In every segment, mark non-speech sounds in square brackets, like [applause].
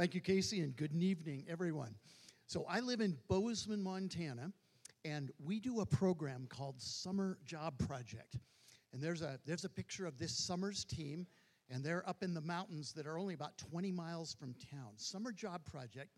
Thank you, Casey, and good evening, everyone. So, I live in Bozeman, Montana, and we do a program called Summer Job Project. And there's a, there's a picture of this summer's team, and they're up in the mountains that are only about 20 miles from town. Summer Job Project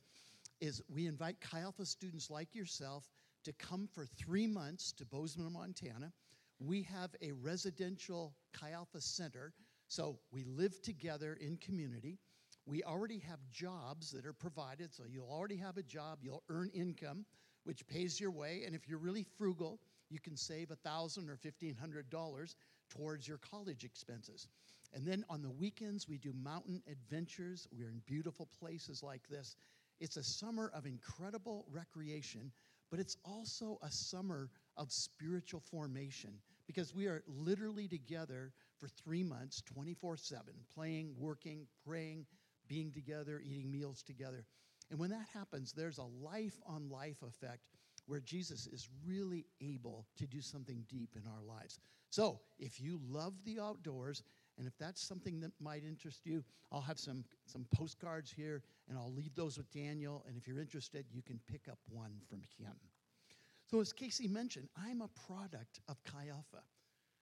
is we invite Chi Alpha students like yourself to come for three months to Bozeman, Montana. We have a residential Chi Alpha center, so we live together in community. We already have jobs that are provided, so you'll already have a job, you'll earn income, which pays your way, and if you're really frugal, you can save 1,000 or $1,500 towards your college expenses. And then on the weekends, we do mountain adventures. We're in beautiful places like this. It's a summer of incredible recreation, but it's also a summer of spiritual formation because we are literally together for three months, 24 7, playing, working, praying, being together, eating meals together. And when that happens, there's a life on life effect where Jesus is really able to do something deep in our lives. So, if you love the outdoors, and if that's something that might interest you, I'll have some, some postcards here and I'll leave those with Daniel. And if you're interested, you can pick up one from him. So, as Casey mentioned, I'm a product of Chi.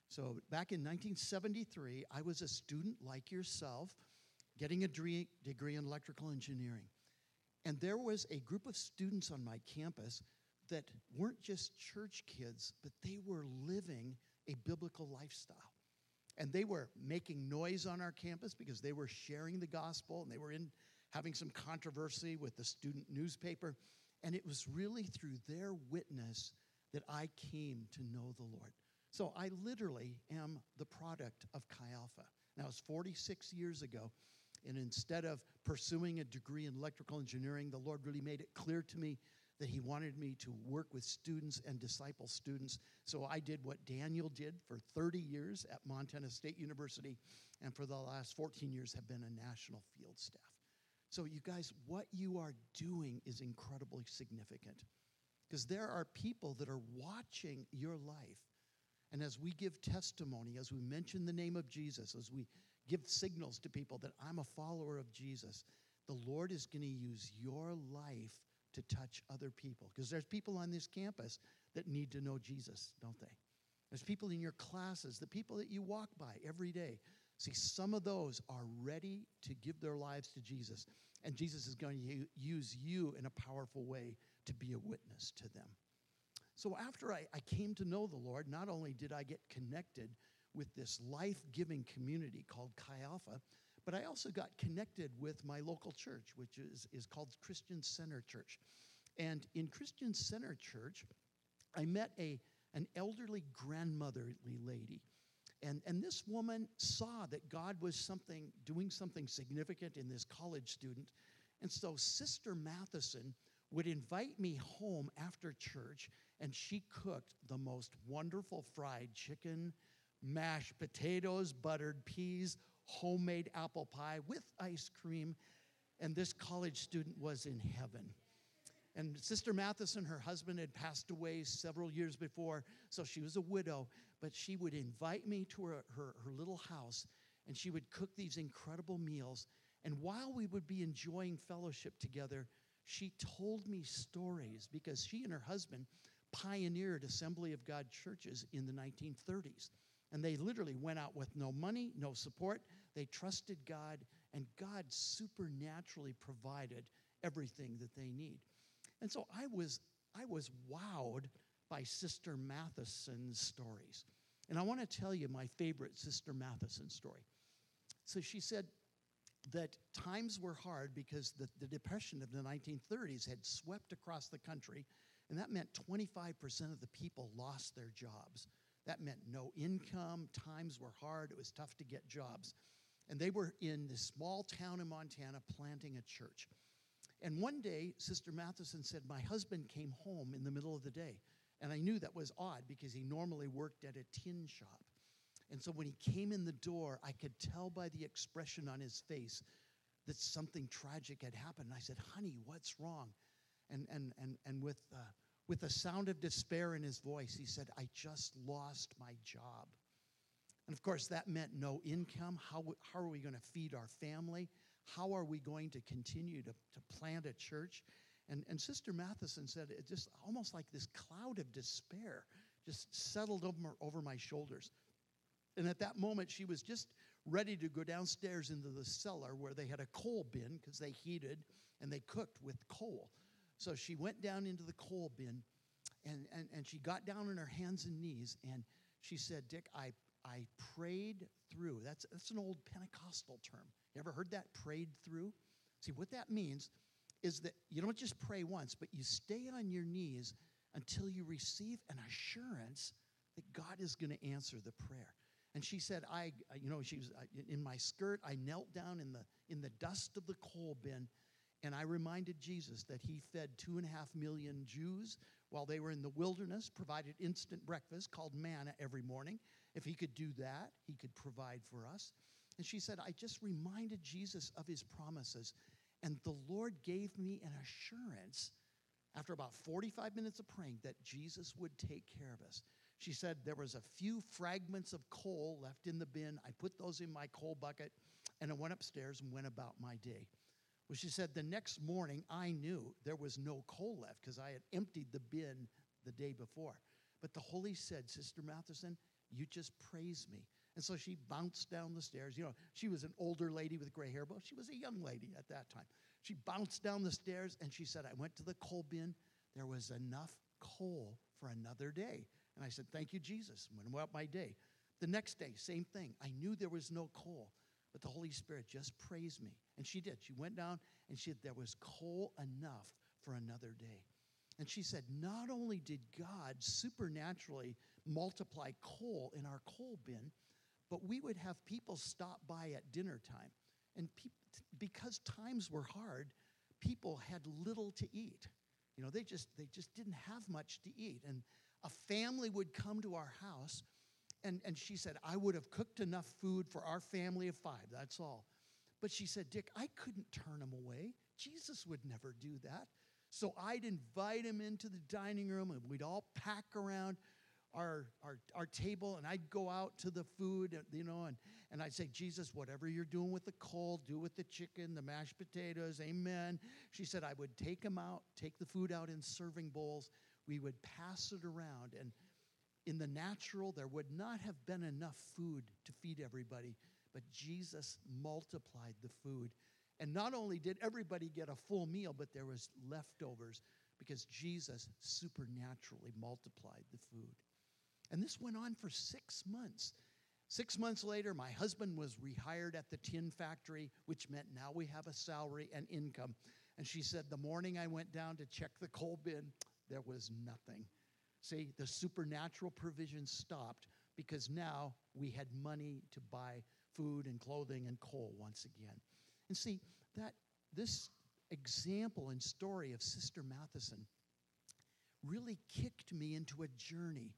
So, back in 1973, I was a student like yourself, getting a degree in electrical engineering. And there was a group of students on my campus that weren't just church kids, but they were living a biblical lifestyle. And they were making noise on our campus because they were sharing the gospel and they were in having some controversy with the student newspaper. And it was really through their witness that I came to know the Lord. So I literally am the product of Chi Alpha. Now, it's 46 years ago. And instead of pursuing a degree in electrical engineering, the Lord really made it clear to me that He wanted me to work with students and disciple students. So I did what Daniel did for 30 years at Montana State University, and for the last 14 years have been a national field staff. So, you guys, what you are doing is incredibly significant because there are people that are watching your life. And as we give testimony, as we mention the name of Jesus, as we give signals to people that I'm a follower of Jesus, the Lord is going to use your life to touch other people. Because there's people on this campus that need to know Jesus, don't they? There's people in your classes, the people that you walk by every day. See, some of those are ready to give their lives to Jesus, and Jesus is going to use you in a powerful way to be a witness to them. So, after I, I came to know the Lord, not only did I get connected with this life giving community called Chi Alpha, but I also got connected with my local church, which is, is called Christian Center Church. And in Christian Center Church, I met a, an elderly grandmotherly lady. And, and this woman saw that God was something, doing something significant in this college student. And so Sister Matheson would invite me home after church, and she cooked the most wonderful fried chicken, mashed potatoes, buttered peas, homemade apple pie with ice cream, and this college student was in heaven. And Sister Matheson, her husband had passed away several years before, so she was a widow, but she would invite me to her, her, her little house and she would cook these incredible meals. And while we would be enjoying fellowship together, she told me stories because she and her husband pioneered Assembly of God churches in the 1930s. And they literally went out with no money, no support. They trusted God, and God supernaturally provided everything that they need. And so I was, I was wowed by Sister Matheson's stories. And I want to tell you my favorite Sister Matheson story. So she said that times were hard because the, the depression of the 1930s had swept across the country, and that meant 25% of the people lost their jobs. That meant no income, times were hard, it was tough to get jobs. And they were in this small town in Montana planting a church. And one day, Sister Matheson said, My husband came home in the middle of the day. And I knew that was odd because he normally worked at a tin shop. And so when he came in the door, I could tell by the expression on his face that something tragic had happened. And I said, Honey, what's wrong? And, and, and, and with, uh, with a sound of despair in his voice, he said, I just lost my job. And of course, that meant no income. How, how are we going to feed our family? how are we going to continue to, to plant a church? And, and Sister Matheson said it just almost like this cloud of despair just settled over, over my shoulders. And at that moment, she was just ready to go downstairs into the cellar where they had a coal bin because they heated and they cooked with coal. So she went down into the coal bin and, and, and she got down on her hands and knees and she said, Dick, I, I prayed through. That's, that's an old Pentecostal term. You ever heard that? Prayed through? See, what that means is that you don't just pray once, but you stay on your knees until you receive an assurance that God is going to answer the prayer. And she said, I, you know, she was in my skirt. I knelt down in the, in the dust of the coal bin and I reminded Jesus that he fed two and a half million Jews while they were in the wilderness, provided instant breakfast called manna every morning. If he could do that, he could provide for us. And she said, I just reminded Jesus of his promises. And the Lord gave me an assurance after about 45 minutes of praying that Jesus would take care of us. She said there was a few fragments of coal left in the bin. I put those in my coal bucket and I went upstairs and went about my day. Well, she said the next morning I knew there was no coal left because I had emptied the bin the day before. But the Holy said, Sister Matheson, you just praise me. And so she bounced down the stairs. You know, she was an older lady with gray hair, but she was a young lady at that time. She bounced down the stairs and she said, I went to the coal bin. There was enough coal for another day. And I said, Thank you, Jesus. And went about my day. The next day, same thing. I knew there was no coal. But the Holy Spirit just praised me. And she did. She went down and she said there was coal enough for another day. And she said, not only did God supernaturally multiply coal in our coal bin, but we would have people stop by at dinner time. And pe- because times were hard, people had little to eat. You know, they just they just didn't have much to eat. And a family would come to our house and, and she said, I would have cooked enough food for our family of five, that's all. But she said, Dick, I couldn't turn him away. Jesus would never do that. So I'd invite him into the dining room and we'd all pack around our, our, our table and I'd go out to the food, uh, you know, and, and I'd say, Jesus, whatever you're doing with the coal, do with the chicken, the mashed potatoes, amen. She said, I would take them out, take the food out in serving bowls. We would pass it around. And in the natural, there would not have been enough food to feed everybody, but Jesus multiplied the food. And not only did everybody get a full meal, but there was leftovers because Jesus supernaturally multiplied the food. And this went on for six months. Six months later, my husband was rehired at the tin factory, which meant now we have a salary and income. And she said, The morning I went down to check the coal bin, there was nothing. See, the supernatural provision stopped because now we had money to buy food and clothing and coal once again. And see, that this example and story of Sister Matheson really kicked me into a journey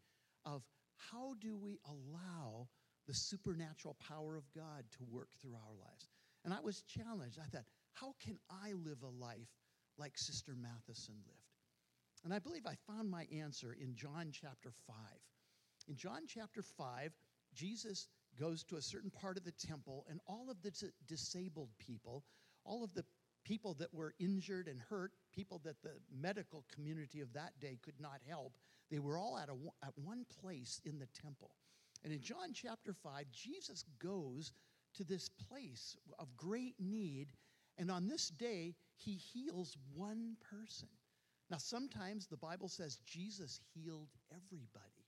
of how do we allow the supernatural power of God to work through our lives. And I was challenged. I thought, how can I live a life like Sister Matheson lived? And I believe I found my answer in John chapter 5. In John chapter 5, Jesus goes to a certain part of the temple, and all of the disabled people, all of the people that were injured and hurt, people that the medical community of that day could not help, they were all at, a, at one place in the temple. And in John chapter 5, Jesus goes to this place of great need, and on this day, he heals one person. Now, sometimes the Bible says Jesus healed everybody.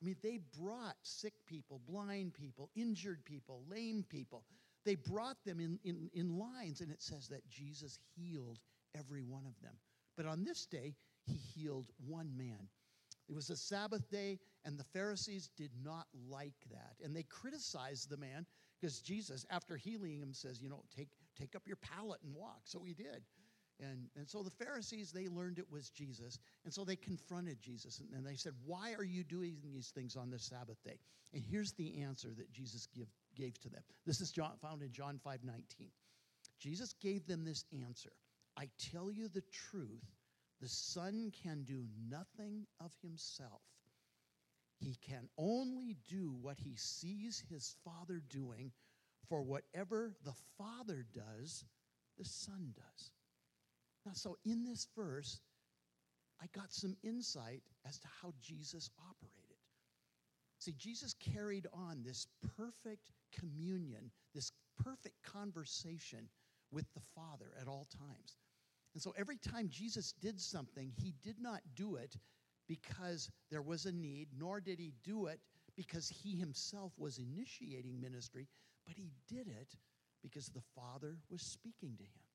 I mean, they brought sick people, blind people, injured people, lame people. They brought them in, in, in lines, and it says that Jesus healed every one of them. But on this day, he healed one man. It was a Sabbath day, and the Pharisees did not like that. And they criticized the man because Jesus, after healing him, says, You know, take, take up your pallet and walk. So he did. And, and so the Pharisees, they learned it was Jesus. And so they confronted Jesus. And, they said, Why are you doing these things on this Sabbath day? And here's the answer that Jesus give, gave to them. This is John, found in John 5 19. Jesus gave them this answer I tell you the truth, the Son can do nothing of himself. He can only do what he sees his Father doing, For whatever the Father does, the Son does. Now, so in this verse, I got some insight as to how Jesus operated. See, Jesus carried on this perfect communion, this perfect conversation with the Father at all times. And so every time Jesus did something, he did not do it because there was a need, nor did he do it because he himself was initiating ministry, but he did it because the Father was speaking to him.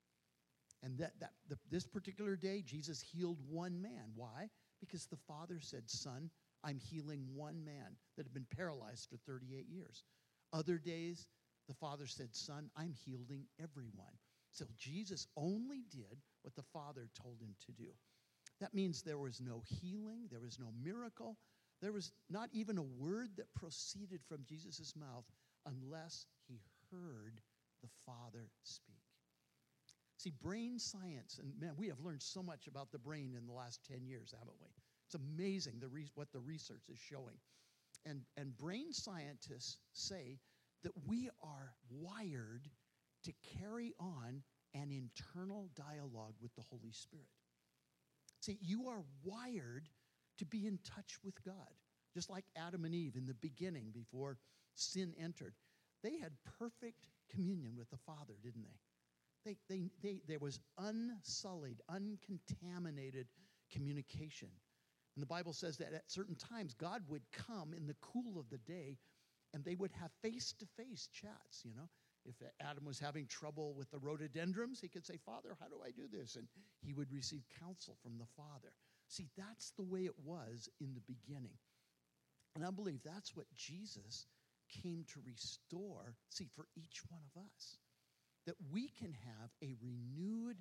And that, that the, this particular day, Jesus healed one man. Why? Because the Father said, Son, I'm healing one man that had been paralyzed for 38 years. Other days, the Father said, Son, I'm healing everyone. So Jesus only did what the Father told him to do. That means there was no healing, there was no miracle, there was not even a word that proceeded from Jesus' mouth unless he heard the Father speak. See, brain science, and man, we have learned so much about the brain in the last 10 years, haven't we? It's amazing the re- what the research is showing. And, and brain scientists say that we are wired to carry on an internal dialogue with the Holy Spirit. See, you are wired to be in touch with God, just like Adam and Eve in the beginning before sin entered. They had perfect communion with the Father, didn't they? They, they, they, there was unsullied, uncontaminated communication. And the Bible says that at certain times, God would come in the cool of the day and they would have face to face chats, you know. If Adam was having trouble with the rhododendrons, he could say, Father, how do I do this? And he would receive counsel from the Father. See, that's the way it was in the beginning. And I believe that's what Jesus came to restore, see, for each one of us. That we can have a renewed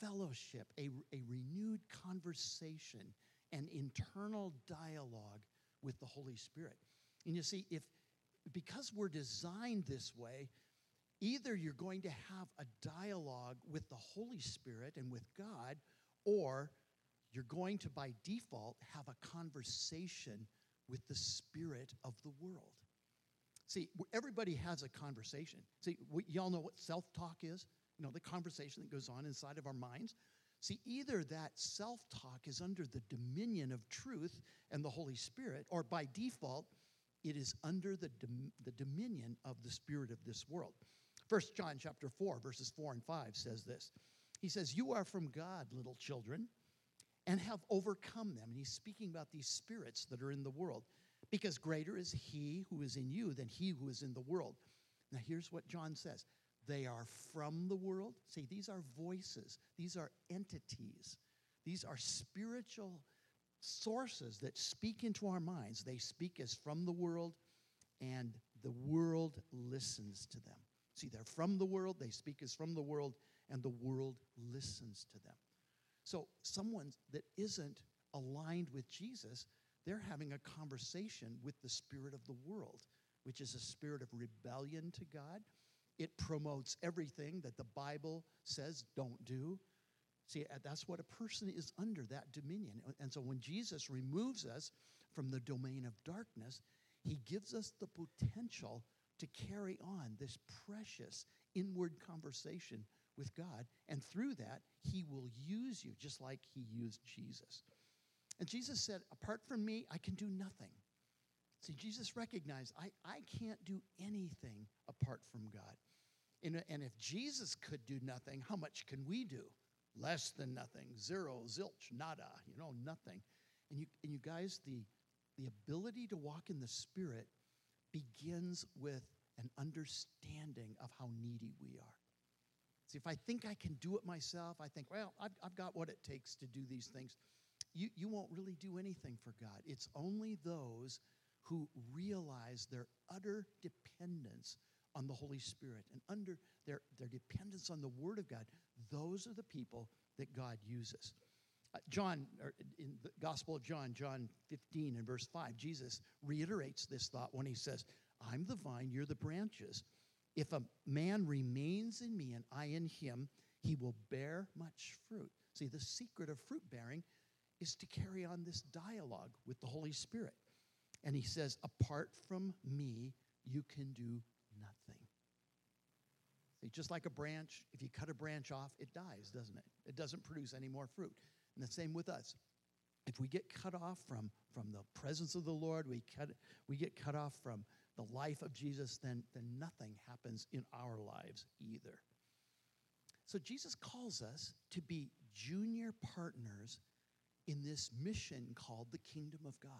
fellowship, a, a renewed conversation, an internal dialogue with the Holy Spirit. And you see, if because we're designed this way, either you're going to have a dialogue with the Holy Spirit and with God, or you're going to, by default, have a conversation with the spirit of the world. See, everybody has a conversation. See, we, y'all know what self talk is? You know, the conversation that goes on inside of our minds. See, either that self talk is under the dominion of truth and the Holy Spirit, or by default, it is under the, dom- the dominion of the spirit of this world. First John chapter 4, verses 4 and 5 says this. He says, You are from God, little children, and have overcome them. And he's speaking about these spirits that are in the world, because greater is he who is in you than he who is in the world. Now, here's what John says they are from the world. See, these are voices, these are entities, these are spiritual sources that speak into our minds. They speak as from the world, and the world listens to them. See, they're from the world, they speak as from the world, and the world listens to them. So, someone that isn't aligned with Jesus, they're having a conversation with the spirit of the world, which is a spirit of rebellion to God. It promotes everything that the Bible says don't do. See, uh, that's what a person is under, that dominion. And so when Jesus removes us from the domain of darkness, he gives us the potential to carry on this precious inward conversation with God. And through that, he will use you just like he used Jesus. And Jesus said, Apart from me, I can do nothing. See, Jesus recognized, I, I can't do anything apart from God. And, and if Jesus could do nothing, how much can we do? Less than nothing, zero, zilch, nada, you know, nothing. And you, and you guys, the, the ability to walk in the Spirit begins with an understanding of how needy we are. See, if I think I can do it myself, I think, well, I've, I've got what it takes to do these things. You, you won't really do anything for God. It's only those who realize their utter dependence on the Holy Spirit and under their, their dependence on the Word of God, those are the people that God uses. Uh, John, in the Gospel of John, John 15 and verse 5, Jesus reiterates this thought when he says, I'm the vine, you're the branches. If a man remains in me and I in him, he will bear much fruit. See, the secret of fruit bearing is to carry on this dialogue with the Holy Spirit. And he says, apart from me, you can do nothing. See, just like a branch, if you cut a branch off, it dies, doesn't it? It doesn't produce any more fruit. And the same with us. If we get cut off from, from the presence of the Lord, we, cut, we get cut off from the life of Jesus, then, then nothing happens in our lives either. So Jesus calls us to be junior partners in this mission called the kingdom of God.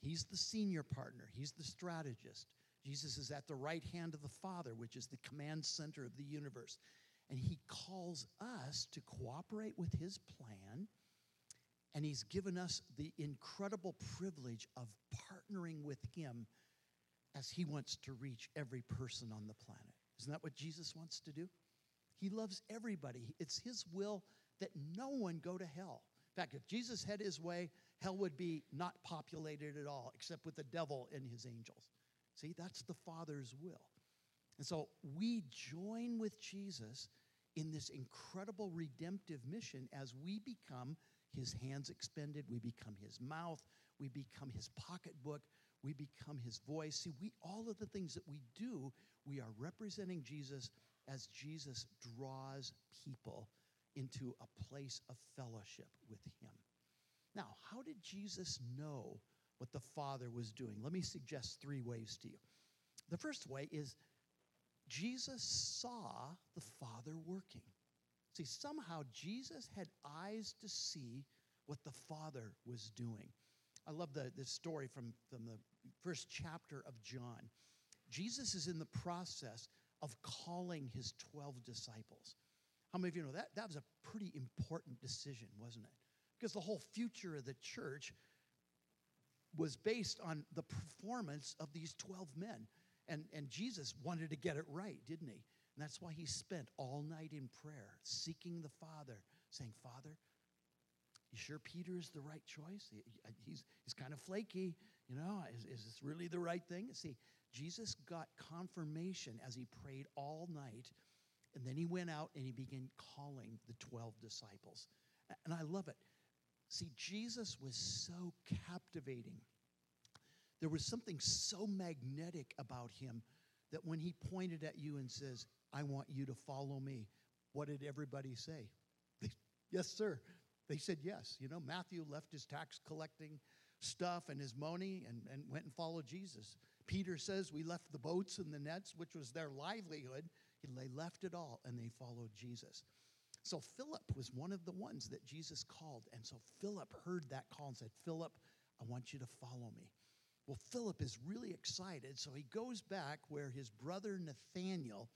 He's the senior partner, he's the strategist. Jesus is at the right hand of the Father, which is the command center of the universe. And he calls us to cooperate with his plan. And he's given us the incredible privilege of partnering with him as he wants to reach every person on the planet. Isn't that what Jesus wants to do? He loves everybody. It's his will that no one go to hell. In fact, if Jesus had his way, hell would be not populated at all, except with the devil and his angels. See, that's the Father's will. And so we join with Jesus in this incredible redemptive mission as we become his hands expended, we become his mouth, we become his pocketbook, we become his voice. See, we all of the things that we do, we are representing Jesus as Jesus draws people into a place of fellowship with him. Now, how did Jesus know what the Father was doing? Let me suggest three ways to you. The first way is Jesus saw the Father working. See, somehow Jesus had eyes to see what the Father was doing. I love the, this story from, from the first chapter of John. Jesus is in the process of calling his 12 disciples. How many of you know that? That was a pretty important decision, wasn't it? Because the whole future of the church was based on the performance of these 12 men. And, and Jesus wanted to get it right, didn't he? And that's why he spent all night in prayer, seeking the Father, saying, Father, you sure Peter is the right choice? He's, he's kind of flaky. You know, is, is this really the right thing? See, Jesus got confirmation as he prayed all night, and then he went out and he began calling the 12 disciples. And I love it. See, Jesus was so captivating. There was something so magnetic about him that when he pointed at you and says, I want you to follow me, what did everybody say? They, yes, sir. They said yes. You know, Matthew left his tax collecting stuff and his money and, and went and followed Jesus. Peter says, We left the boats and the nets, which was their livelihood. They left it all and they followed Jesus. So Philip was one of the ones that Jesus called. And so Philip heard that call and said, Philip, I want you to follow me. Well, Philip is really excited. So he goes back where his brother Nathanael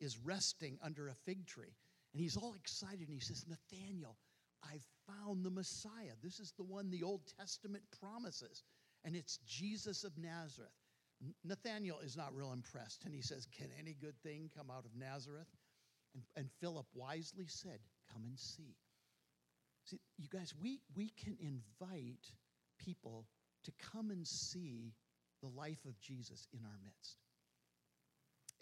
is resting under a fig tree. And he's all excited and he says, Nathanael, I found the Messiah. This is the one the Old Testament promises. And it's Jesus of Nazareth. Nathanael is not real impressed. And he says, Can any good thing come out of Nazareth? And, and Philip wisely said, Come and see. See, you guys, we, we can invite people to come and see the life of Jesus in our midst.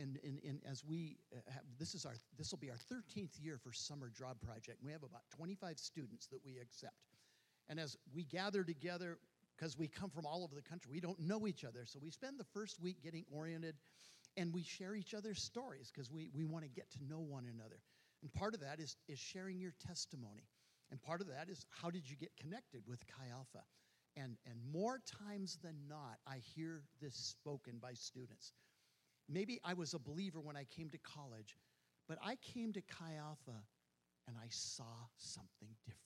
And, and, and as we uh, have, this is our, this will be our 13th year for Summer Job Project. We have about 25 students that we accept. And as we gather together, because we come from all over the country, we don't know each other. So we spend the first week getting oriented and we share each other's stories because we, we want to get to know one another. And part of that is, is sharing your testimony. And part of that is how did you get connected with Chi Alpha? And, and more times than not, I hear this spoken by students. Maybe I was a believer when I came to college, but I came to Chi Alpha and I saw something different.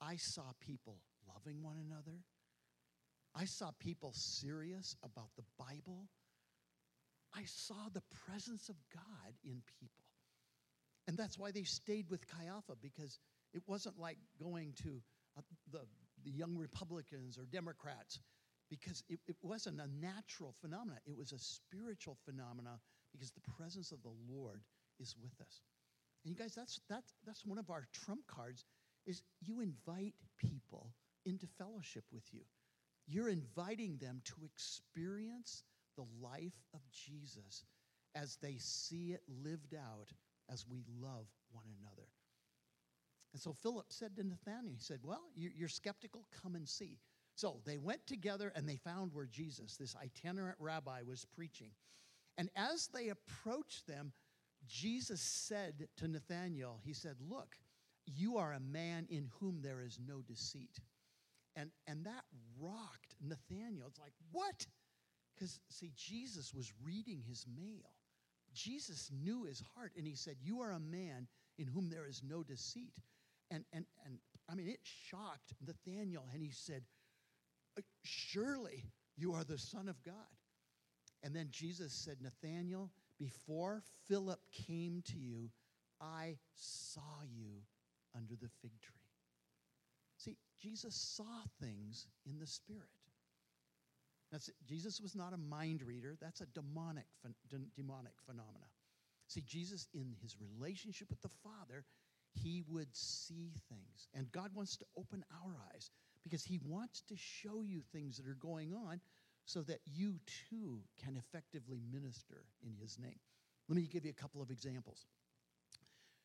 I saw people loving one another. I saw people serious about the Bible. I saw the presence of God in people. And that's why they stayed with Chi Alpha because it wasn't like going to uh, the, the young Republicans or Democrats because it, it wasn't a natural phenomenon. It was a spiritual phenomenon because the presence of the Lord is with us. And you guys, that's, that's, that's one of our trump cards is you invite people into fellowship with you. You're inviting them to experience the life of Jesus as they see it lived out as we love one another. And so Philip said to Nathanael, he said, Well, you're skeptical, come and see. So they went together and they found where Jesus, this itinerant rabbi, was preaching. And as they approached them, Jesus said to Nathanael, He said, Look, you are a man in whom there is no deceit. And, and that rocked Nathanael. It's like, what? Because, see, Jesus was reading his mail. Jesus knew his heart, and he said, You are a man in whom there is no deceit. And, and, and I mean, it shocked Nathanael, and he said, uh, Surely you are the Son of God. And then Jesus said, Nathanael, before Philip came to you, I saw you under the fig tree. Jesus saw things in the Spirit. That's, Jesus was not a mind reader. That's a demonic, demonic phenomena. See, Jesus, in his relationship with the Father, he would see things. And God wants to open our eyes because he wants to show you things that are going on so that you too can effectively minister in his name. Let me give you a couple of examples.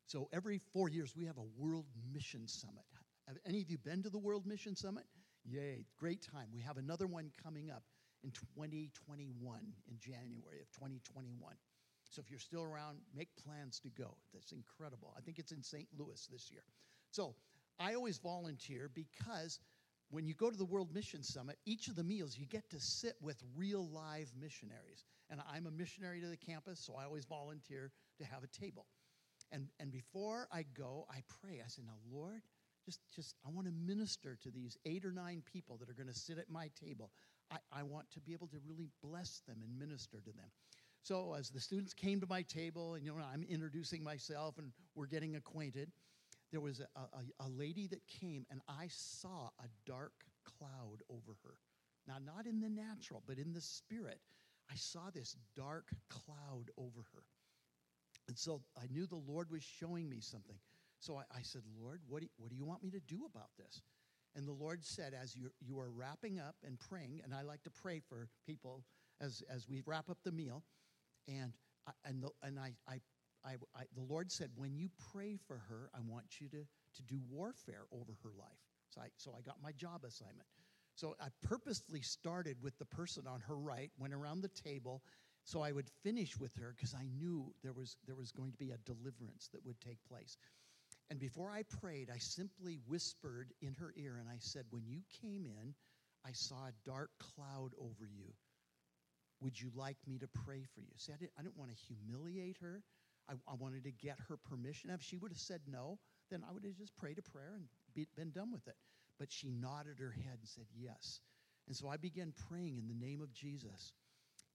So every four years, we have a World Mission Summit. Have any of you been to the World Mission Summit? Yay, great time. We have another one coming up in 2021, in January of 2021. So if you're still around, make plans to go. That's incredible. I think it's in St. Louis this year. So I always volunteer because when you go to the World Mission Summit, each of the meals you get to sit with real live missionaries. And I'm a missionary to the campus, so I always volunteer to have a table. And, and before I go, I pray. I say, Now, Lord, just, just I want to minister to these eight or nine people that are going to sit at my table. I, I want to be able to really bless them and minister to them. So as the students came to my table, and you know, I'm introducing myself and we're getting acquainted, there was a, a, a lady that came and I saw a dark cloud over her. Now, not in the natural, but in the spirit. I saw this dark cloud over her. And so I knew the Lord was showing me something. So I, I said, Lord, what do, you, what do you want me to do about this? And the Lord said, as you, you are wrapping up and praying, and I like to pray for people as, as we wrap up the meal, and, I, and, the, and I, I, I, I, the Lord said, when you pray for her, I want you to, to do warfare over her life. So I, so I got my job assignment. So I purposely started with the person on her right, went around the table, so I would finish with her because I knew there was, there was going to be a deliverance that would take place. And before I prayed, I simply whispered in her ear and I said, When you came in, I saw a dark cloud over you. Would you like me to pray for you? See, I didn't, I didn't want to humiliate her. I, I, wanted to get her permission. If she would have said no, then I would have just prayed a prayer and be, been done with it. But she nodded her head and said yes. And so I began praying in the name of Jesus.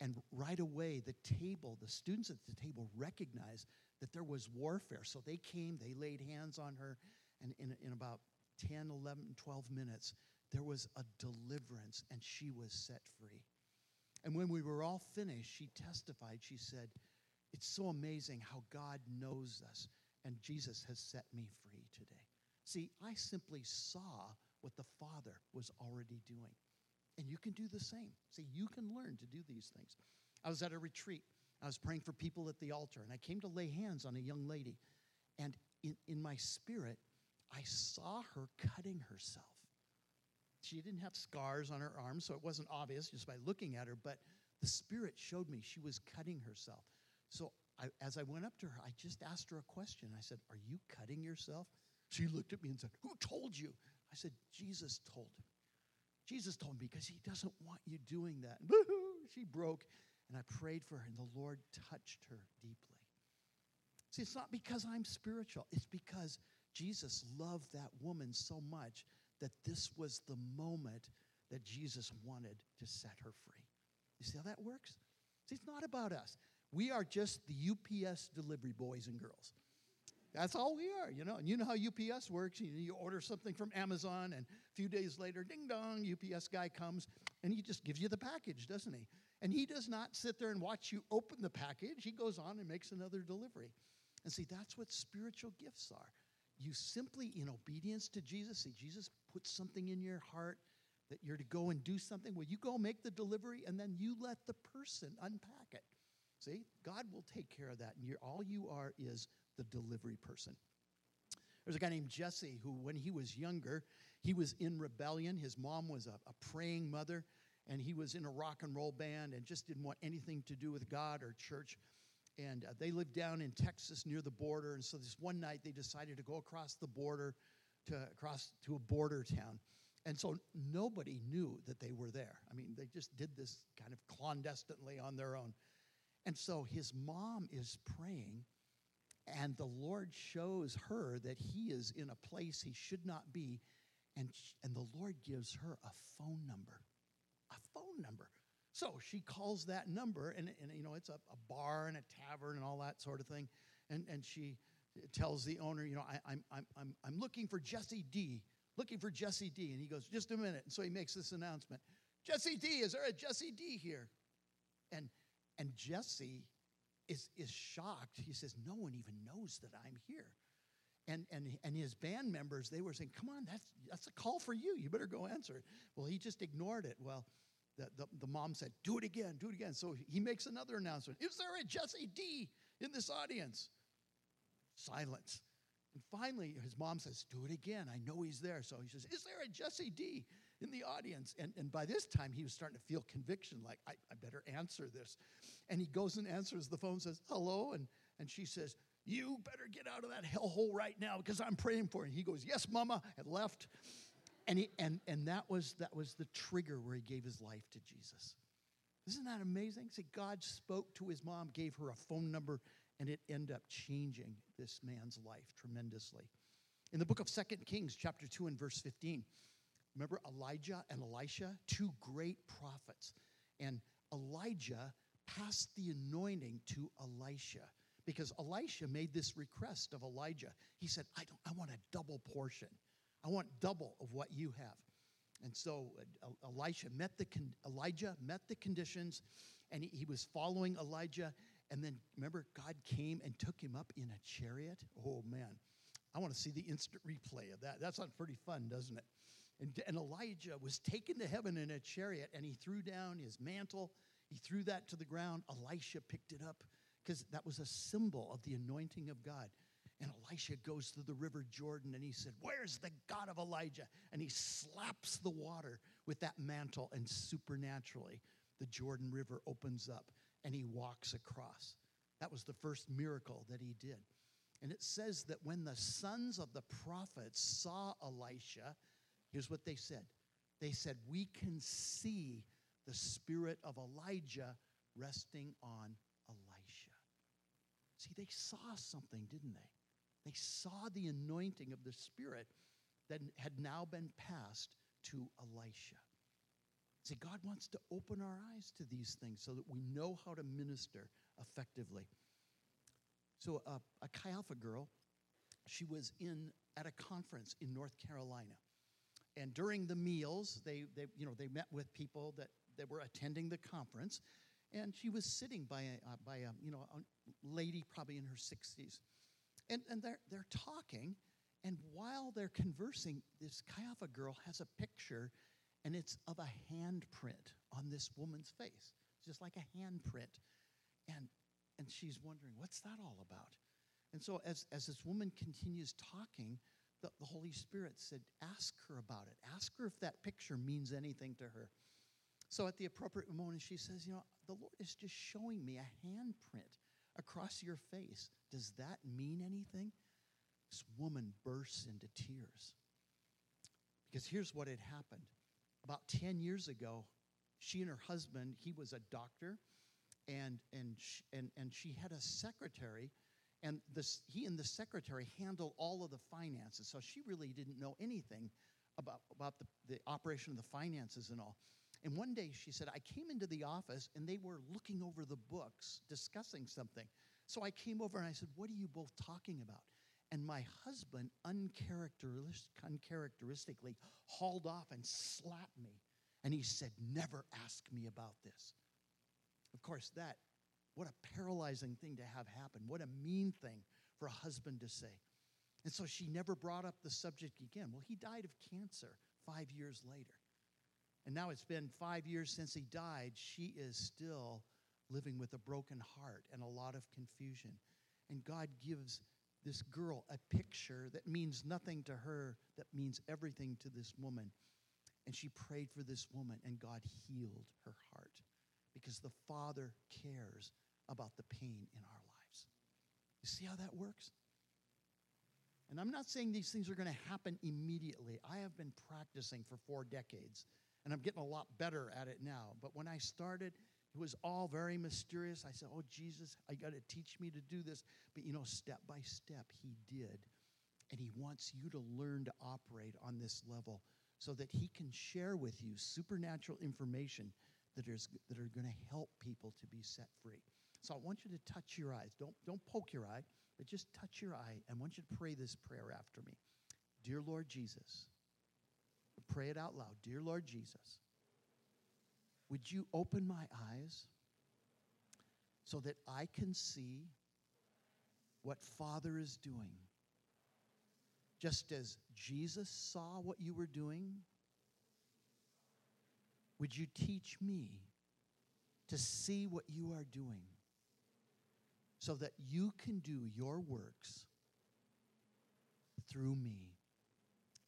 And right away, the table, the students at the table recognized that there was warfare. So they came, they laid hands on her, and in, in about 10, 11, 12 minutes, there was a deliverance, and she was set free. And when we were all finished, she testified. She said, It's so amazing how God knows us, and Jesus has set me free today. See, I simply saw what the Father was already doing. And you can do the same. See, you can learn to do these things. I was at a retreat. I was praying for people at the altar, and I came to lay hands on a young lady. And in, in my spirit, I saw her cutting herself. She didn't have scars on her arms, so it wasn't obvious just by looking at her, but the Spirit showed me she was cutting herself. So I, as I went up to her, I just asked her a question. I said, Are you cutting yourself? She looked at me and said, Who told you? I said, Jesus told me. Jesus told me because he doesn't want you doing that. [laughs] she broke, and I prayed for her, and the Lord touched her deeply. See, it's not because I'm spiritual, it's because Jesus loved that woman so much that this was the moment that Jesus wanted to set her free. You see how that works? See, it's not about us. We are just the UPS delivery boys and girls. That's all we are, you know. And you know how UPS works. You, order something from Amazon, and a few days later, ding dong, UPS guy comes and he just gives you the package, doesn't he? And he does not sit there and watch you open the package. He goes on and makes another delivery. And see, that's what spiritual gifts are. You simply, in obedience to Jesus, see, Jesus puts something in your heart that you're to go and do something. Well, you go make the delivery, and then you let the person unpack it. See, God will take care of that. And all you are is the delivery person. There's a guy named Jesse who, when he was younger, he was in rebellion. His mom was a, a praying mother, and he was in a rock and roll band and just didn't want anything to do with God or church. And uh, they lived down in Texas near the border. And so this one night they decided to go across the border to across to a border town. And so nobody knew that they were there. I mean, they just did this kind of clandestinely on their own. And so his mom is praying, and the Lord shows her that he is in a place he should not be. And, and the Lord gives her a phone number. Phone number. So she calls that number, and, and you know, it's a, a bar and a tavern and all that sort of thing. And, and she tells the owner, you know, I, I'm, I'm, I'm, I'm looking for Jesse D looking for Jesse D. And he goes, just a minute. And so he makes this announcement Jesse D, is there a Jesse D here? And, and Jesse is, is shocked. He says, No one even knows that I'm here. And, and, and his band members, they were saying, Come on, that's, that's a call for you. You better go answer it. Well, he just ignored it. Well, the, the, the mom said, Do it again, do it again. So he makes another announcement Is there a Jesse D in this audience? Silence. And finally, his mom says, Do it again. I know he's there. So he says, Is there a Jesse D in the audience? And, and by this time, he was starting to feel conviction like, I, I better answer this. And he goes and answers the phone, says, Hello. And, and she says, You better get out of that hellhole right now because I'm praying for you. And he goes, Yes, mama, and left. And, he, and, and that, was, that was the trigger where he gave his life to Jesus. Isn't that amazing? See, God spoke to his mom, gave her a phone number, and it ended up changing this man's life tremendously. In the book of Second Kings, chapter 2 and verse 15, remember Elijah and Elisha, two great prophets. And Elijah passed the anointing to Elisha because Elisha made this request of Elijah. He said, I, don't, I want a double portion. I want double of what you have. And so uh, Elisha met the con- Elijah met the conditions, and he, he was following Elijah, and then remember, God came and took him up in a chariot. Oh, man. I want to see the instant replay of that. That sounds pretty fun, doesn't it? And, and Elijah was taken to heaven in a chariot, and he threw down his mantle. He threw that to the ground. Elisha picked it up because that was a symbol of the anointing of God. And Elisha goes to the river Jordan and he said, Where's the God of Elijah? And he slaps the water with that mantle, and supernaturally, the Jordan River opens up and he walks across. That was the first miracle that he did. And it says that when the sons of the prophets saw Elisha, here's what they said they said, We can see the spirit of Elijah resting on Elisha. See, they saw something, didn't they? They saw the anointing of the Spirit that had now been passed to Elisha. See, God wants to open our eyes to these things so that we know how to minister effectively. So, uh, a Chi Alpha girl, she was in at a conference in North Carolina, and during the meals, they, they you know they met with people that that were attending the conference, and she was sitting by a by a you know a lady probably in her 60s, and and they're they're talking, and while they're conversing, this Chi girl has a picture and it's of a handprint on this woman's face, it's just like a handprint. And, and she's wondering, what's that all about? And so, as, as this woman continues talking, the, the Holy Spirit said, Ask her about it. Ask her if that picture means anything to her. So, at the appropriate moment, she says, You know, the Lord is just showing me a handprint across your face. Does that mean anything? This woman bursts into tears. Because here's what had happened about 10 years ago, she and her husband, he was a doctor, and, and, she, and, and she had a secretary, and this, he and the secretary handled all of the finances. So she really didn't know anything about, about the, the operation of the finances and all. And one day she said, I came into the office and they were looking over the books, discussing something. So I came over and I said, What are you both talking about? And my husband uncharacteristically hauled off and slapped me. And he said, Never ask me about this. Of course, that, what a paralyzing thing to have happen. What a mean thing for a husband to say. And so she never brought up the subject again. Well, he died of cancer five years later. And now it's been five years since he died. She is still living with a broken heart and a lot of confusion. And God gives this girl a picture that means nothing to her, that means everything to this woman. And she prayed for this woman, and God healed her heart because the Father cares about the pain in our lives. You see how that works? And I'm not saying these things are going to happen immediately. I have been practicing for four decades, and I'm getting a lot better at it now. But when I started, it was all very mysterious. I said, Oh, Jesus, I got to teach me to do this. But you know, step by step, He did. And He wants you to learn to operate on this level so that He can share with you supernatural information that, is, that are going to help people to be set free. So I want you to touch your eyes. Don't, don't poke your eye, but just touch your eye. And I want you to pray this prayer after me. Dear Lord Jesus, pray it out loud. Dear Lord Jesus, would you open my eyes so that I can see what Father is doing? Just as Jesus saw what you were doing, would you teach me to see what you are doing so that you can do your works through me?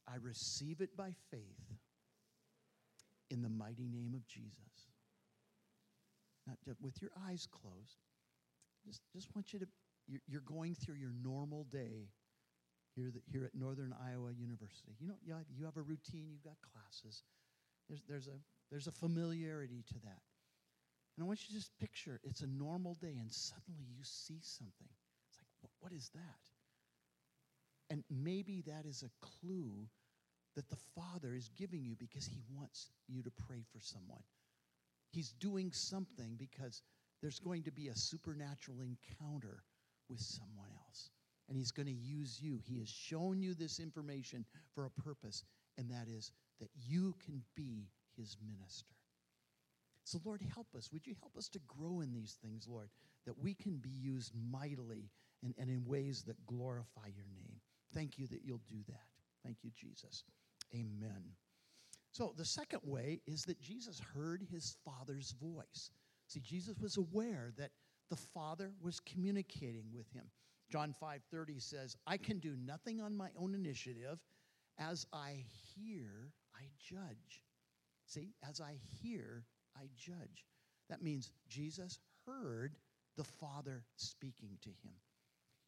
I receive it by faith in the mighty name of Jesus. Not just with your eyes closed. Just, just want you to, you're, going through your normal day here, here at Northern Iowa University. You know, you have, you have a routine, you've got classes. There's, there's, a, there's a familiarity to that. And I want you to just picture it's a normal day and suddenly you see something. It's like, what is that? And maybe that is a clue that the Father is giving you because He wants you to pray for someone. He's doing something because there's going to be a supernatural encounter with someone else. And He's going to use you. He has shown you this information for a purpose, and that is that you can be His minister. So, Lord, help us. Would you help us to grow in these things, Lord, that we can be used mightily and, and in ways that glorify your name? Thank you that you'll do that. Thank you, Jesus. Amen. So, the second way is that Jesus heard his Father's voice. See, Jesus was aware that the Father was communicating with him. John 5:30 says, "I can do nothing on my own initiative. As I hear, I judge." See, as I hear, I judge. That means Jesus heard the Father speaking to him.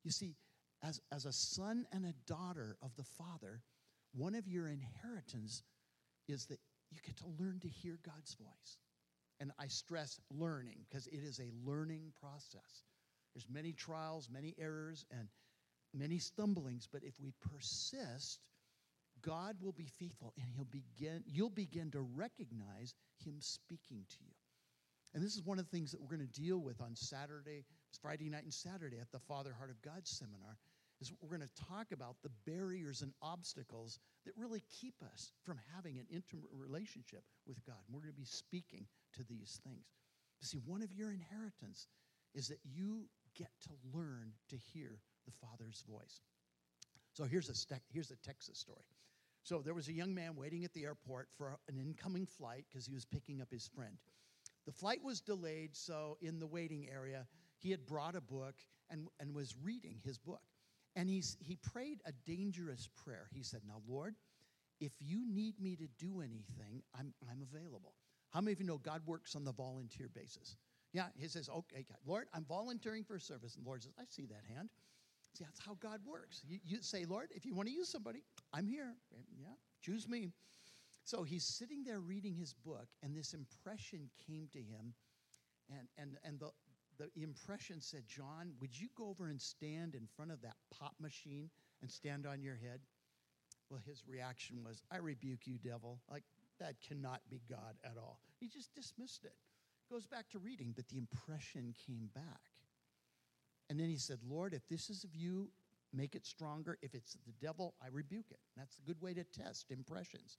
You see, as, as a son and a daughter of the Father, one of your inheritance is that you get to learn to hear God's voice. And I stress learning because it is a learning process. There's many trials, many errors, and many stumblings, but if we persist, God will be faithful and he'll begin you'll begin to recognize him speaking to you. And this is one of the things that we're going to deal with on Saturday, Friday night and Saturday at the Father Heart of God seminar is we're going to talk about the barriers and obstacles that really keep us from having an intimate relationship with God. And we're going to be speaking to these things. You see, one of your inheritance is that you get to learn to hear the Father's voice. So here's a, here's a Texas story. So there was a young man waiting at the airport for an incoming flight because he was picking up his friend. The flight was delayed, so in the waiting area, he had brought a book and, and was reading his book. And he's, he prayed a dangerous prayer. He said, Now, Lord, if you need me to do anything, I'm, I'm available. How many of you know God works on the volunteer basis? Yeah, he says, Okay, God, Lord, I'm volunteering for service. And Lord says, I see that hand. See, that's how God works. You, you say, Lord, if you want to use somebody, I'm here. Yeah, choose me. So he's sitting there reading his book, and this impression came to him. And, and, and the, the impression said, John, would you go over and stand in front of that pop machine and stand on your head? Well, his reaction was, I rebuke you, devil. Like, that cannot be God at all. He just dismissed it. Goes back to reading, but the impression came back. And then he said, Lord, if this is of you, make it stronger. If it's the devil, I rebuke it. That's a good way to test impressions.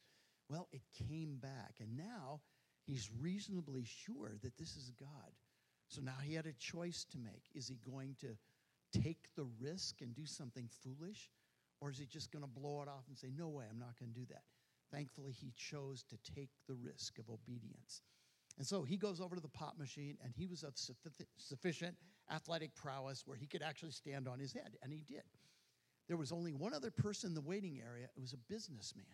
Well, it came back, and now he's reasonably sure that this is God. So now he had a choice to make. Is he going to take the risk and do something foolish? Or is he just going to blow it off and say, No way, I'm not going to do that? Thankfully, he chose to take the risk of obedience. And so he goes over to the pop machine, and he was of sufficient athletic prowess where he could actually stand on his head, and he did. There was only one other person in the waiting area, it was a businessman.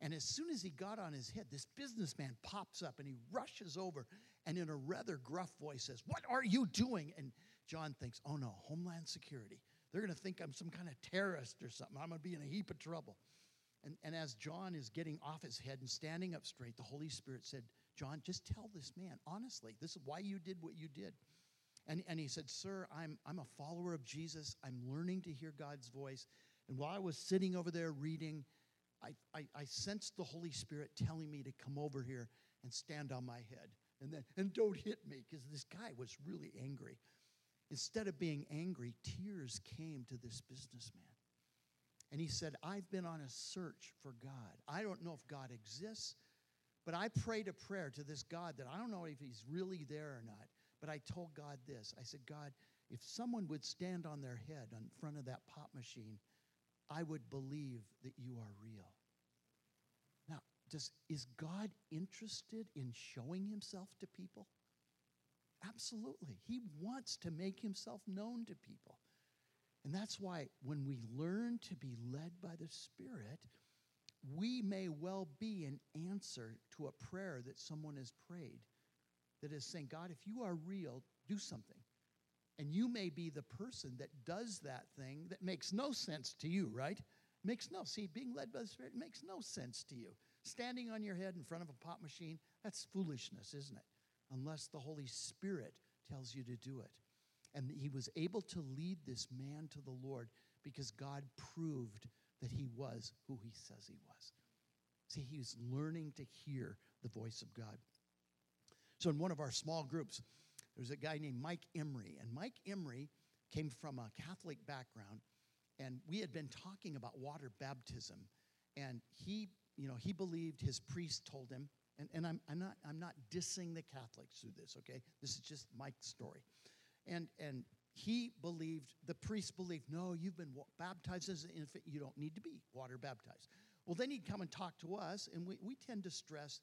And as soon as he got on his head, this businessman pops up and he rushes over and in a rather gruff voice says, What are you doing? And John thinks, oh no, Homeland Security. They're going to think I'm some kind of terrorist or something. I'm going to be in a heap of trouble. And, and as John is getting off his head and standing up straight, the Holy Spirit said, John, just tell this man, honestly, this is why you did what you did. And, and he said, Sir, I'm, I'm a follower of Jesus. I'm learning to hear God's voice. And while I was sitting over there reading, I, I, I sensed the Holy Spirit telling me to come over here and stand on my head. And then, and don't hit me, because this guy was really angry. Instead of being angry, tears came to this businessman. And he said, I've been on a search for God. I don't know if God exists, but I prayed a prayer to this God that I don't know if he's really there or not. But I told God this I said, God, if someone would stand on their head in front of that pop machine, I would believe that you are real. Does, is God interested in showing himself to people? Absolutely. He wants to make himself known to people. And that's why when we learn to be led by the Spirit, we may well be an answer to a prayer that someone has prayed that is saying, God, if you are real, do something. And you may be the person that does that thing that makes no sense to you, right? Makes no, see, being led by the Spirit makes no sense to you. Standing on your head in front of a pop machine, that's foolishness, isn't it? Unless the Holy Spirit tells you to do it. And he was able to lead this man to the Lord because God proved that he was who he says he was. See, he was learning to hear the voice of God. So, in one of our small groups, there's a guy named Mike Emery. And Mike Emery came from a Catholic background. And we had been talking about water baptism. And he, you know, he believed his priest told him, and, and I'm, I'm, not, I'm not dissing the Catholics through this, okay? This is just Mike's story. And, and he believed, the priest believed, no, you've been baptized as an infant, you don't need to be water baptized. Well, then he'd come and talk to us, and we, we tend to stress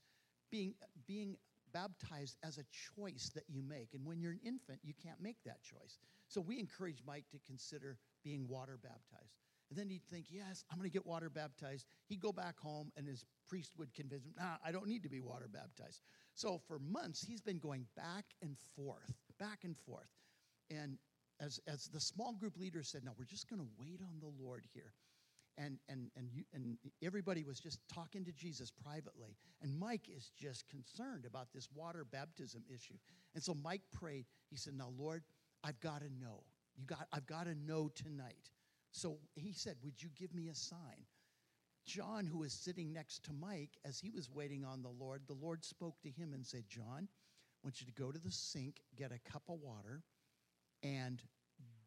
being, being baptized as a choice that you make. And when you're an infant, you can't make that choice. So we encourage Mike to consider being water baptized. And then he'd think, yes, I'm going to get water baptized. He'd go back home, and his priest would convince him, nah, I don't need to be water baptized. So for months, he's been going back and forth, back and forth. And as, as the small group leader said, no, we're just going to wait on the Lord here and and and you, and everybody was just talking to Jesus privately. And Mike is just concerned about this water baptism issue. And so Mike prayed. He said, "Now, Lord, I've got to know. You got I've got to know tonight." So he said, "Would you give me a sign?" John, who was sitting next to Mike as he was waiting on the Lord, the Lord spoke to him and said, "John, I want you to go to the sink, get a cup of water, and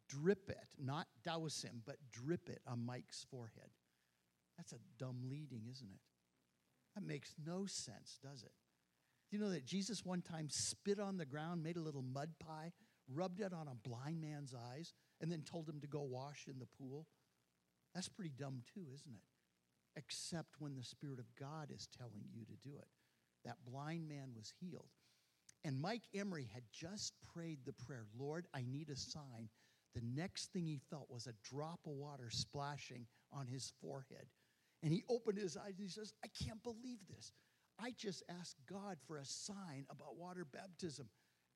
drip it, not douse him, but drip it on Mike's forehead. That's a dumb leading, isn't it? That makes no sense, does it? Do you know that Jesus one time spit on the ground, made a little mud pie, rubbed it on a blind man's eyes, and then told him to go wash in the pool? That's pretty dumb, too, isn't it? Except when the Spirit of God is telling you to do it. That blind man was healed. And Mike Emery had just prayed the prayer Lord, I need a sign the next thing he felt was a drop of water splashing on his forehead. And he opened his eyes and he says, I can't believe this. I just asked God for a sign about water baptism,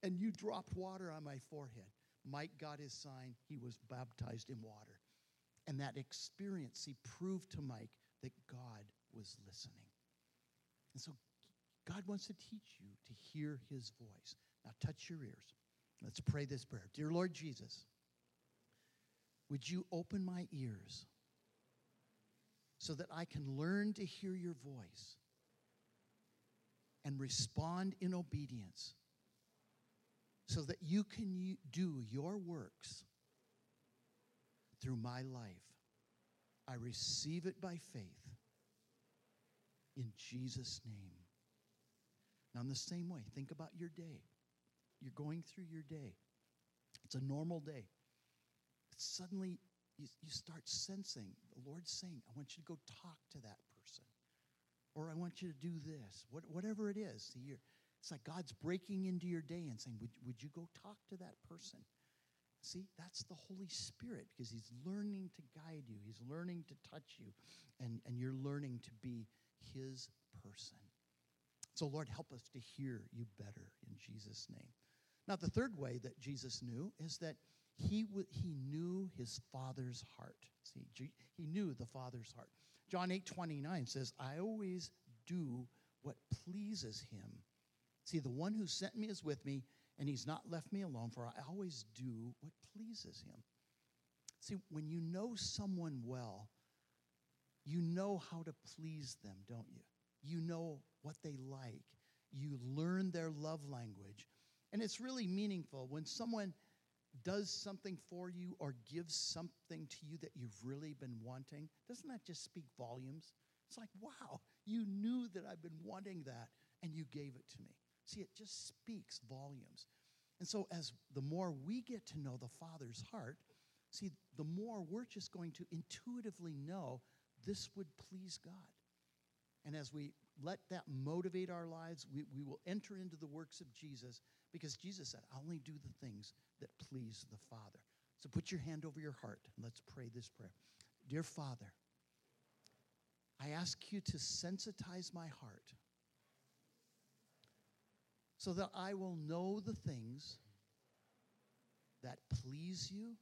and you dropped water on my forehead. Mike got his sign. He was baptized in water. And that experience, he proved to Mike that God was listening. And so God wants to teach you to hear his voice. Now touch your ears. Let's pray this prayer. Dear Lord Jesus, would you open my ears so that I can learn to hear your voice and respond in obedience so that you can do your works through my life? I receive it by faith in Jesus' name. Now, in the same way, think about your day. You're going through your day, it's a normal day suddenly you, you start sensing the Lord saying, I want you to go talk to that person. Or I want you to do this. What, whatever it is. See, it's like God's breaking into your day and saying, would, would you go talk to that person? See, that's the Holy Spirit because He's learning to guide you, He's learning to touch you, and, and you're learning to be His person. So, Lord, help us to hear you better in Jesus' name. Now, the third way that Jesus knew is that he, w- he knew his Father's heart. See, G- he knew the Father's heart. John 8 29 says, I always do what pleases him. See, the one who sent me is with me, and he's not left me alone, for I always do what pleases him. See, when you know someone well, you know how to please them, don't you? You know what they like. You learn their love language. And it's really meaningful when someone does something for you or gives something to you that you've really been wanting. Doesn't that just speak volumes? It's like, wow, you knew that I've been wanting that and you gave it to me. See, it just speaks volumes. And so, as the more we get to know the Father's heart, see, the more we're just going to intuitively know this would please God. And as we let that motivate our lives, we, we will enter into the works of Jesus because Jesus said, I only do the things that please the Father. So put your hand over your heart and let's pray this prayer. Dear Father, I ask you to sensitize my heart so that I will know the things that please you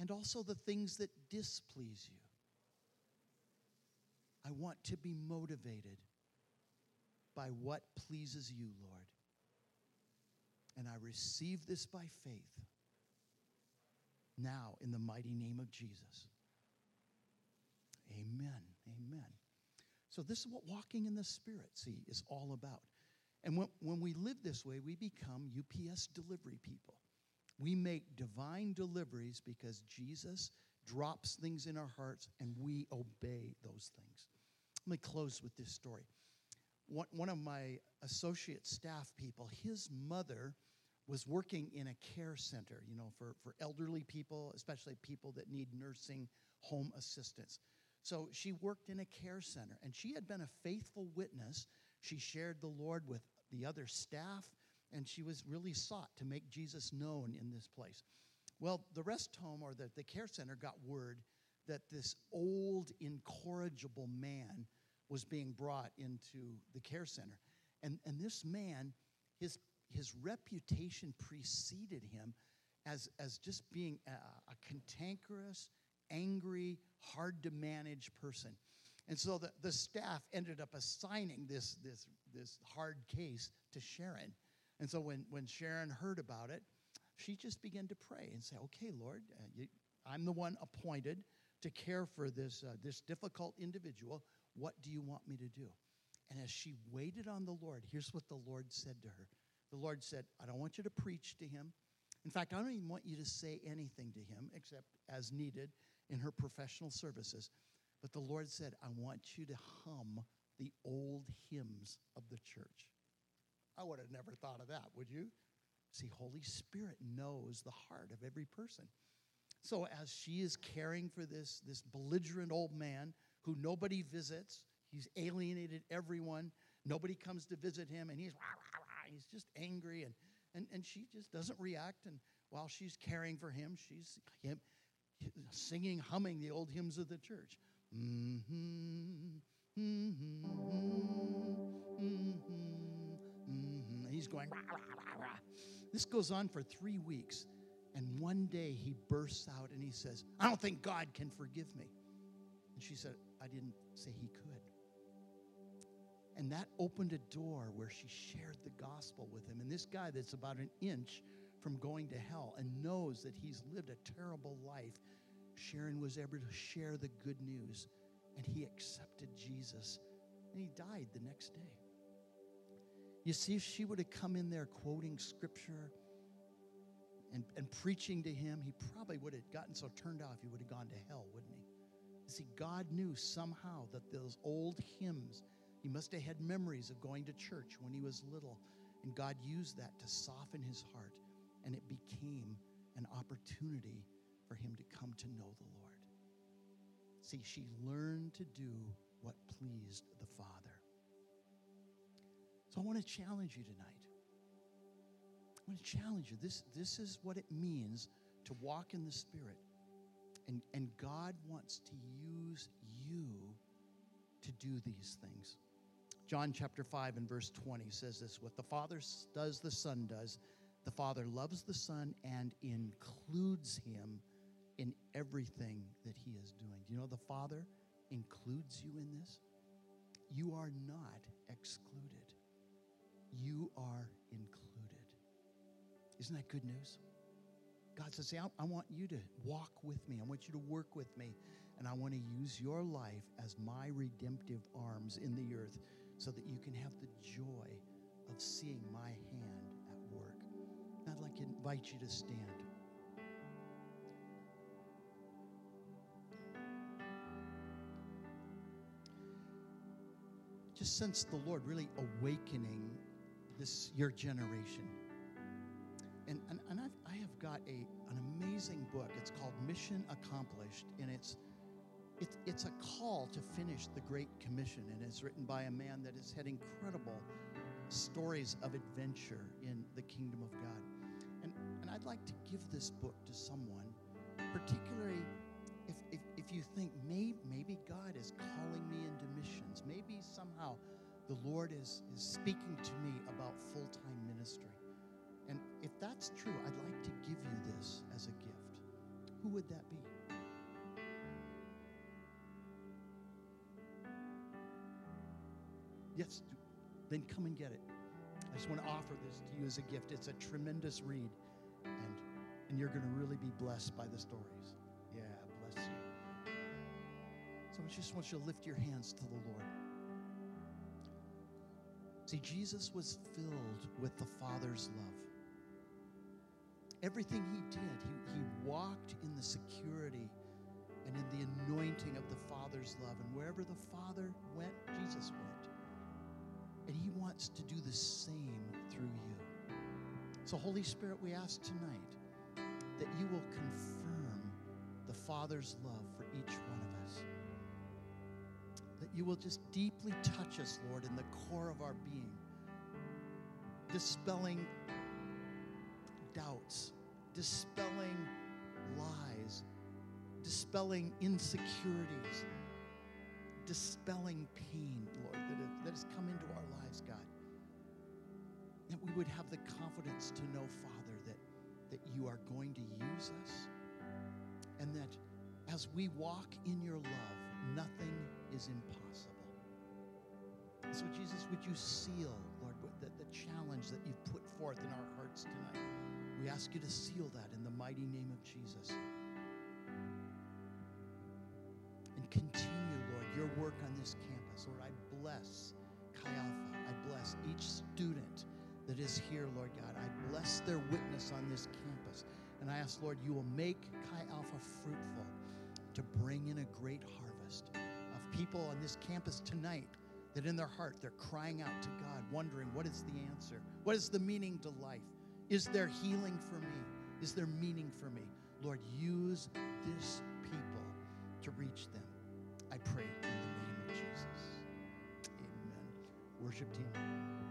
and also the things that displease you. I want to be motivated by what pleases you, Lord. And I receive this by faith now in the mighty name of Jesus. Amen. Amen. So, this is what walking in the Spirit, see, is all about. And when, when we live this way, we become UPS delivery people. We make divine deliveries because Jesus drops things in our hearts and we obey those things. Let me close with this story. One, one of my associate staff people, his mother was working in a care center, you know, for, for elderly people, especially people that need nursing home assistance. So she worked in a care center and she had been a faithful witness. She shared the Lord with the other staff and she was really sought to make Jesus known in this place. Well, the rest home or the, the care center got word that this old, incorrigible man was being brought into the care center. And, and this man, his, his reputation preceded him as, as just being a, a cantankerous, angry, hard to manage person. And so the, the staff ended up assigning this, this, this hard case to Sharon. And so when, when Sharon heard about it, she just began to pray and say, Okay, Lord, uh, you, I'm the one appointed to care for this, uh, this difficult individual. What do you want me to do? And as she waited on the Lord, here's what the Lord said to her The Lord said, I don't want you to preach to him. In fact, I don't even want you to say anything to him except as needed in her professional services. But the Lord said, I want you to hum the old hymns of the church. I would have never thought of that, would you? See, Holy Spirit knows the heart of every person. So as she is caring for this, this belligerent old man who nobody visits, he's alienated everyone, nobody comes to visit him, and he's rah, rah, rah, he's just angry, and, and, and she just doesn't react. And while she's caring for him, she's him, singing, humming the old hymns of the church. Mm-hmm, mm-hmm, mm-hmm. He's going, rah, rah, rah. This goes on for three weeks. And one day he bursts out and he says, I don't think God can forgive me. And she said, I didn't say he could. And that opened a door where she shared the gospel with him. And this guy that's about an inch from going to hell and knows that he's lived a terrible life, Sharon was able to share the good news. And he accepted Jesus. And he died the next day. You see, if she would have come in there quoting scripture and, and preaching to him, he probably would have gotten so turned off he would have gone to hell, wouldn't he? You see, God knew somehow that those old hymns, he must have had memories of going to church when he was little. And God used that to soften his heart. And it became an opportunity for him to come to know the Lord. See, she learned to do what pleased the Father. So I want to challenge you tonight. I want to challenge you. This, this is what it means to walk in the Spirit. And, and God wants to use you to do these things. John chapter 5 and verse 20 says this What the Father does, the Son does. the Father loves the Son and includes him in everything that he is doing. Do you know the Father includes you in this? You are not excluded. You are included. Isn't that good news? God says, I, I want you to walk with me. I want you to work with me. And I want to use your life as my redemptive arms in the earth so that you can have the joy of seeing my hand at work. I'd like to invite you to stand. Just sense the Lord really awakening this your generation. And, and, and I've, I have got a, an amazing book. It's called Mission Accomplished, and it's it's, it's a call to finish the Great Commission, and it's written by a man that has had incredible stories of adventure in the kingdom of God. And, and I'd like to give this book to someone, particularly if, if, if you think maybe, maybe God is calling me into missions, maybe somehow the Lord is, is speaking to me about full time ministry. And if that's true, I'd like to give you this as a gift. Who would that be? Yes, then come and get it. I just want to offer this to you as a gift. It's a tremendous read, and, and you're going to really be blessed by the stories. So I just want you to lift your hands to the Lord. See, Jesus was filled with the Father's love. Everything he did, he, he walked in the security and in the anointing of the Father's love. And wherever the Father went, Jesus went. And He wants to do the same through you. So, Holy Spirit, we ask tonight that you will confirm the Father's love for each one of us. That you will just deeply touch us, Lord, in the core of our being, dispelling doubts, dispelling lies, dispelling insecurities, dispelling pain, Lord, that, has come into our lives, God. That we would have the confidence to know, Father, that, that you are going to use us and that as we walk in your love, nothing is impossible. So, Jesus, would you seal, Lord, the, the challenge that you've put forth in our hearts tonight? We ask you to seal that in the mighty name of Jesus. And continue, Lord, your work on this campus. Lord, I bless Chi Alpha. I bless each student that is here, Lord God. I bless their witness on this campus. And I ask, Lord, you will make Chi Alpha fruitful to bring in a great harvest people on this campus tonight that in their heart they're crying out to God, wondering what is the answer? What is the meaning to life? Is there healing for me? Is there meaning for me? Lord, use this people to reach them. I pray in the name of Jesus. Amen. Worship team.